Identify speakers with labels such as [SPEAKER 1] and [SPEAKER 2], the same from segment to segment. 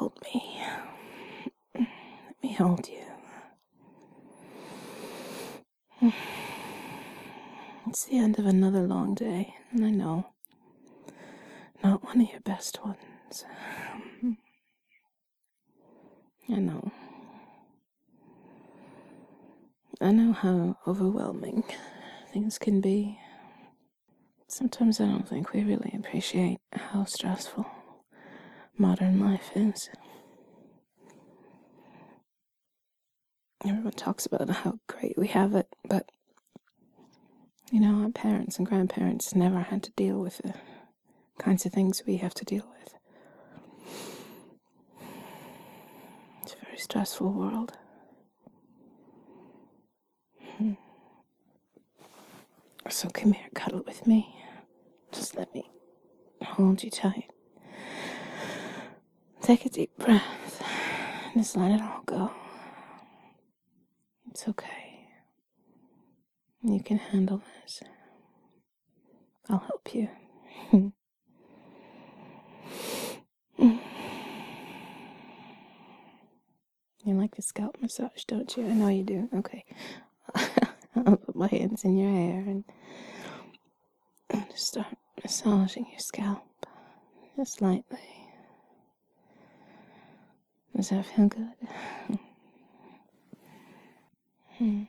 [SPEAKER 1] hold me. Let me hold you. It's the end of another long day, and I know. Not one of your best ones. I know. I know how overwhelming things can be. Sometimes I don't think we really appreciate how stressful modern life is. Everyone talks about how great we have it, but you know, our parents and grandparents never had to deal with the kinds of things we have to deal with. It's a very stressful world. Hmm. So come here, cuddle with me. Just let me hold you tight. Take a deep breath. Just let it all go. It's okay. You can handle this. I'll help you. You like the scalp massage, don't you? I know you do. Okay. I'll put my hands in your hair and just start massaging your scalp just lightly. Does that feel good? Hmm.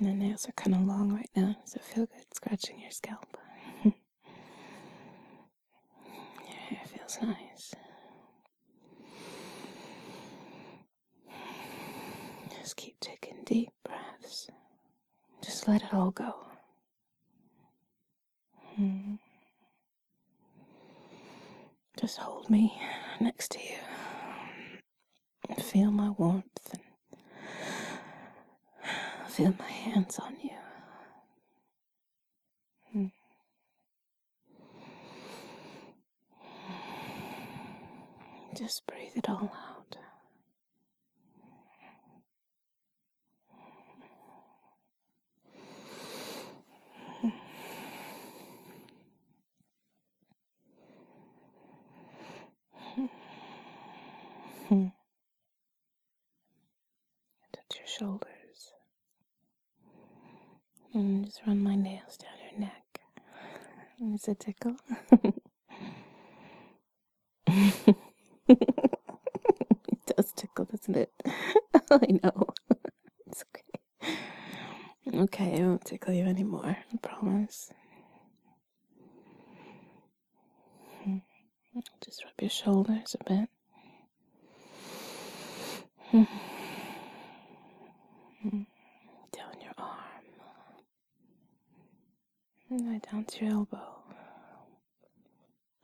[SPEAKER 1] The nails are kind of long right now. Does it feel good scratching your scalp? your hair feels nice. Just keep taking deep breaths. Just let it all go. Hmm. Just hold me next to you and feel my warmth and feel my hands on you. Hmm. Just breathe it all out. Hmm. Touch your shoulders and just run my nails down your neck. Is it tickle? it does tickle, doesn't it? I know. It's okay. Okay, I won't tickle you anymore. I promise. Hmm. Just rub your shoulders a bit. Down your arm. Right down to your elbow.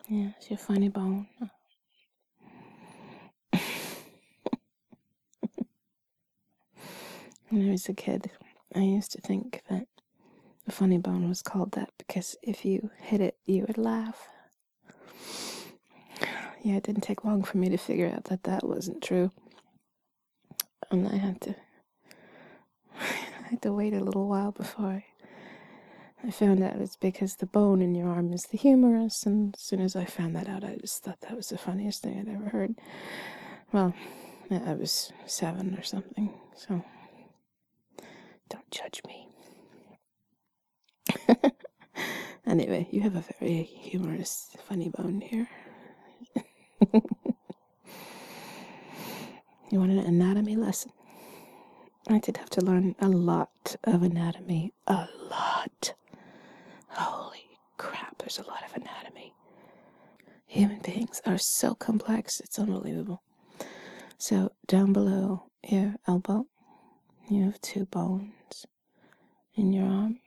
[SPEAKER 1] Yeah, it's your funny bone. When I was a kid, I used to think that the funny bone was called that because if you hit it, you would laugh. Yeah, it didn't take long for me to figure out that that wasn't true. And I had to, I had to wait a little while before I, I found out it's because the bone in your arm is the humerus. And as soon as I found that out, I just thought that was the funniest thing I'd ever heard. Well, I was seven or something, so don't judge me. Anyway, you have a very humorous, funny bone here. You want an anatomy lesson? I did have to learn a lot of anatomy. A lot. Holy crap, there's a lot of anatomy. Human beings are so complex, it's unbelievable. So, down below your elbow, you have two bones in your arm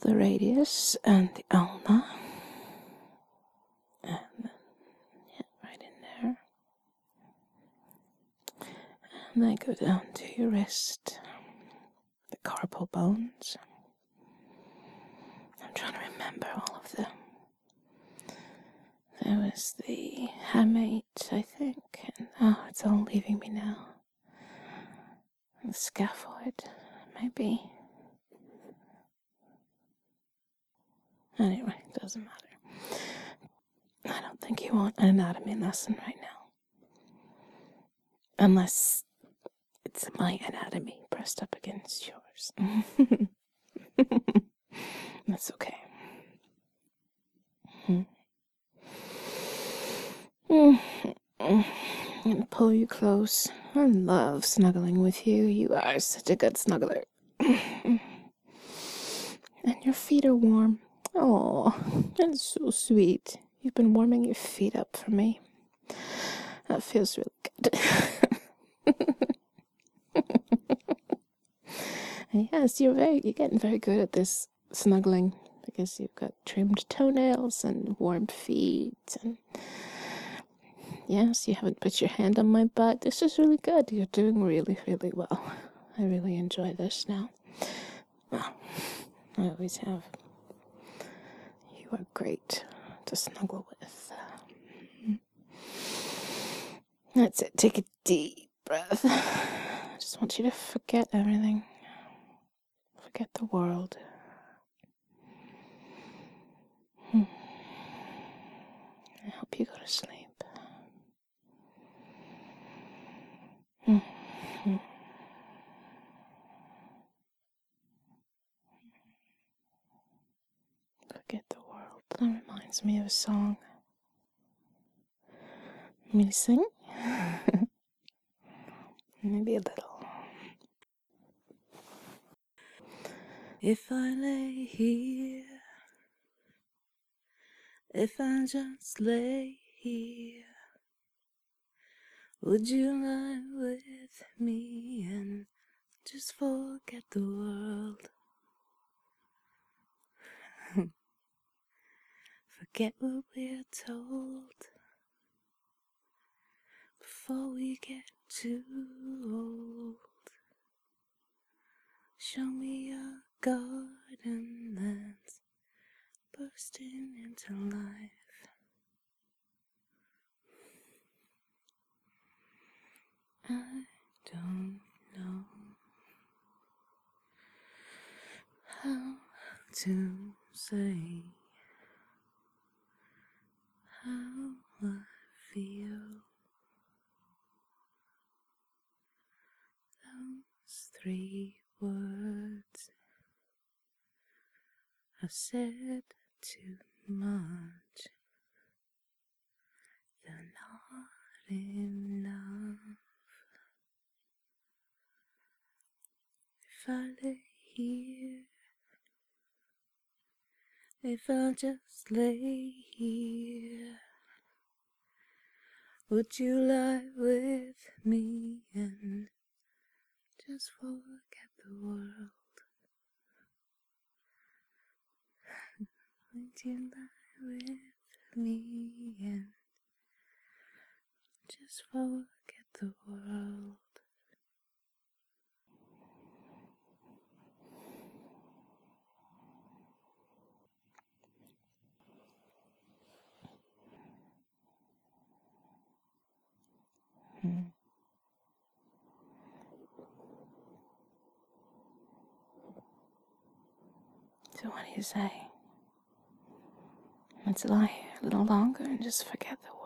[SPEAKER 1] the radius and the ulna. And then, yeah, right in there. And then go down to your wrist, the carpal bones. I'm trying to remember all of them. There was the hamate, I think, and oh, it's all leaving me now. The scaphoid, maybe. Anyway, it doesn't matter. I don't think you want an anatomy lesson right now. Unless it's my anatomy pressed up against yours. That's okay. Mm-hmm. I'm gonna pull you close. I love snuggling with you. You are such a good snuggler. and your feet are warm. Oh, that's so sweet. You've been warming your feet up for me. That feels really good. Yes, you're very you're getting very good at this snuggling because you've got trimmed toenails and warm feet and yes, you haven't put your hand on my butt. This is really good. You're doing really, really well. I really enjoy this now. Well, I always have. You are great to snuggle with. That's it. Take a deep breath. I just want you to forget everything. Forget the world. Hmm. I hope you go to sleep. Hmm. Hmm. Forget the world. That reminds me of a song. Want me sing? Maybe a little. If I lay here, if I just lay here, would you lie with me and just forget the world? Forget what we're told before we get too old. Show me a garden that's bursting into life. I don't know how to say how I feel. Those three words I've said too much. You're not enough. If I lay here, if I just lay here, would you lie with me and just forget the world? Would you lie with me and just forget the world? Hmm. So, what do you say? Let's lie here a little longer and just forget the world.